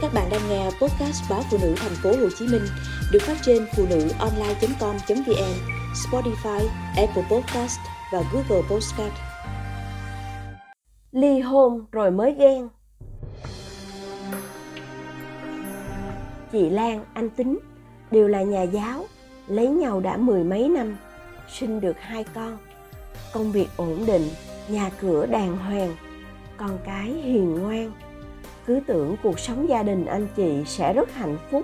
Các bạn đang nghe podcast báo phụ nữ thành phố Hồ Chí Minh được phát trên phụ nữ online.com.vn, Spotify, Apple Podcast và Google Podcast. Ly hôn rồi mới ghen. Chị Lan, anh Tính đều là nhà giáo, lấy nhau đã mười mấy năm, sinh được hai con. Công việc ổn định, nhà cửa đàng hoàng, con cái hiền ngoan cứ tưởng cuộc sống gia đình anh chị sẽ rất hạnh phúc.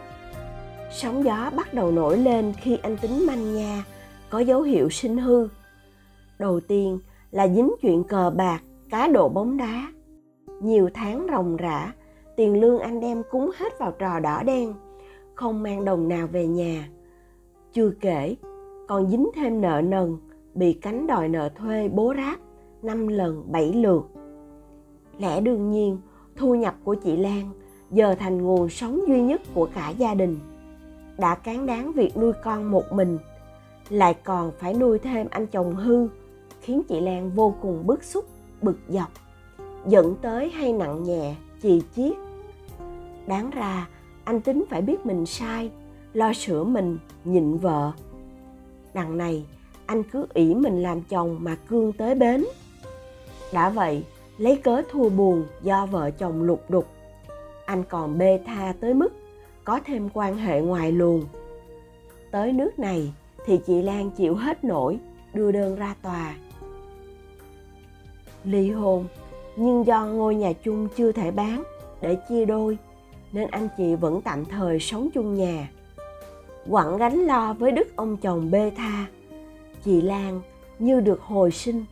Sóng gió bắt đầu nổi lên khi anh tính manh nha, có dấu hiệu sinh hư. Đầu tiên là dính chuyện cờ bạc, cá độ bóng đá. Nhiều tháng ròng rã, tiền lương anh đem cúng hết vào trò đỏ đen, không mang đồng nào về nhà. Chưa kể, còn dính thêm nợ nần, bị cánh đòi nợ thuê bố ráp, năm lần bảy lượt. Lẽ đương nhiên thu nhập của chị Lan giờ thành nguồn sống duy nhất của cả gia đình. Đã cán đáng việc nuôi con một mình, lại còn phải nuôi thêm anh chồng hư, khiến chị Lan vô cùng bức xúc, bực dọc, dẫn tới hay nặng nhẹ, chì chiết. Đáng ra, anh tính phải biết mình sai, lo sửa mình, nhịn vợ. Đằng này, anh cứ ỷ mình làm chồng mà cương tới bến. Đã vậy, lấy cớ thua buồn do vợ chồng lục đục. Anh còn bê tha tới mức có thêm quan hệ ngoài luồng. Tới nước này thì chị lan chịu hết nổi, đưa đơn ra tòa. Ly hôn, nhưng do ngôi nhà chung chưa thể bán để chia đôi, nên anh chị vẫn tạm thời sống chung nhà. Quặng gánh lo với đức ông chồng bê tha, chị lan như được hồi sinh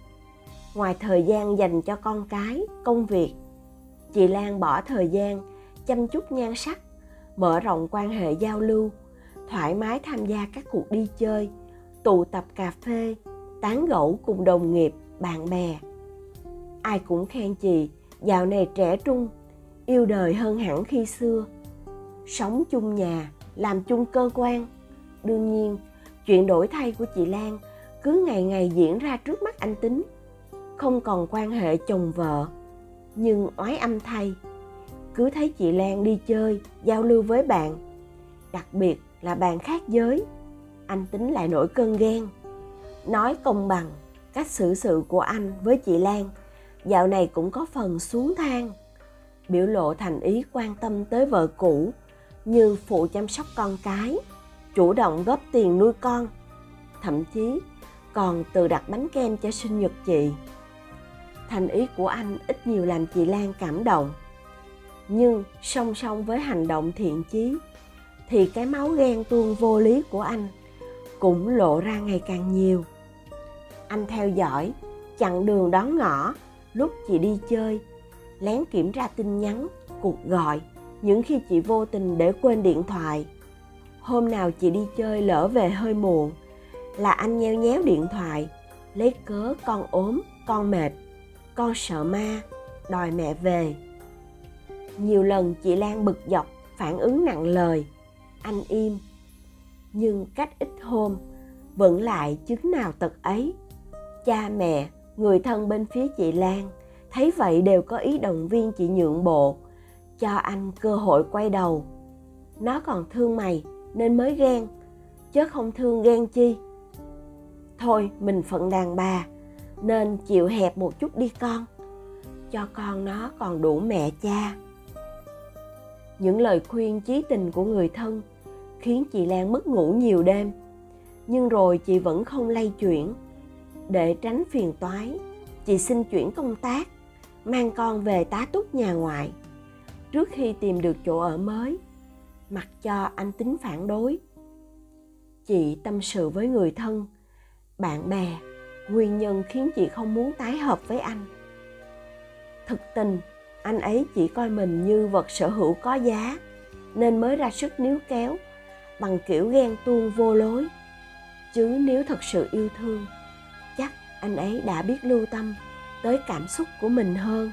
ngoài thời gian dành cho con cái, công việc, chị lan bỏ thời gian, chăm chút nhan sắc, mở rộng quan hệ giao lưu, thoải mái tham gia các cuộc đi chơi, tụ tập cà phê, tán gẫu cùng đồng nghiệp, bạn bè. Ai cũng khen chị, dạo này trẻ trung, yêu đời hơn hẳn khi xưa. Sống chung nhà, làm chung cơ quan. Đương nhiên, chuyện đổi thay của chị lan cứ ngày ngày diễn ra trước mắt anh tính không còn quan hệ chồng vợ. Nhưng oái âm thay, cứ thấy chị lan đi chơi, giao lưu với bạn. Đặc biệt là bạn khác giới, anh tính lại nổi cơn ghen. Nói công bằng, cách xử sự của anh với chị lan, dạo này cũng có phần xuống thang. Biểu lộ thành ý quan tâm tới vợ cũ, như phụ chăm sóc con cái, chủ động góp tiền nuôi con. Thậm chí còn tự đặt bánh kem cho sinh nhật chị thành ý của anh ít nhiều làm chị Lan cảm động. Nhưng song song với hành động thiện chí thì cái máu ghen tuông vô lý của anh cũng lộ ra ngày càng nhiều. Anh theo dõi, chặn đường đón ngõ lúc chị đi chơi, lén kiểm tra tin nhắn, cuộc gọi những khi chị vô tình để quên điện thoại. Hôm nào chị đi chơi lỡ về hơi muộn là anh nheo nhéo điện thoại, lấy cớ con ốm, con mệt con sợ ma, đòi mẹ về. Nhiều lần chị lan bực dọc, phản ứng nặng lời. Anh im. Nhưng cách ít hôm, vẫn lại chứng nào tật ấy. Cha mẹ, người thân bên phía chị lan, thấy vậy đều có ý động viên chị nhượng bộ, cho anh cơ hội quay đầu. Nó còn thương mày, nên mới ghen, chứ không thương ghen chi. Thôi, mình phận đàn bà nên chịu hẹp một chút đi con. Cho con nó còn đủ mẹ cha. Những lời khuyên chí tình của người thân khiến chị lan mất ngủ nhiều đêm, nhưng rồi chị vẫn không lay chuyển. Để tránh phiền toái, chị xin chuyển công tác, mang con về tá túc nhà ngoại. Trước khi tìm được chỗ ở mới, mặc cho anh tính phản đối. Chị tâm sự với người thân, bạn bè nguyên nhân khiến chị không muốn tái hợp với anh. Thực tình, anh ấy chỉ coi mình như vật sở hữu có giá, nên mới ra sức níu kéo, bằng kiểu ghen tuông vô lối. Chứ nếu thật sự yêu thương, chắc anh ấy đã biết lưu tâm tới cảm xúc của mình hơn.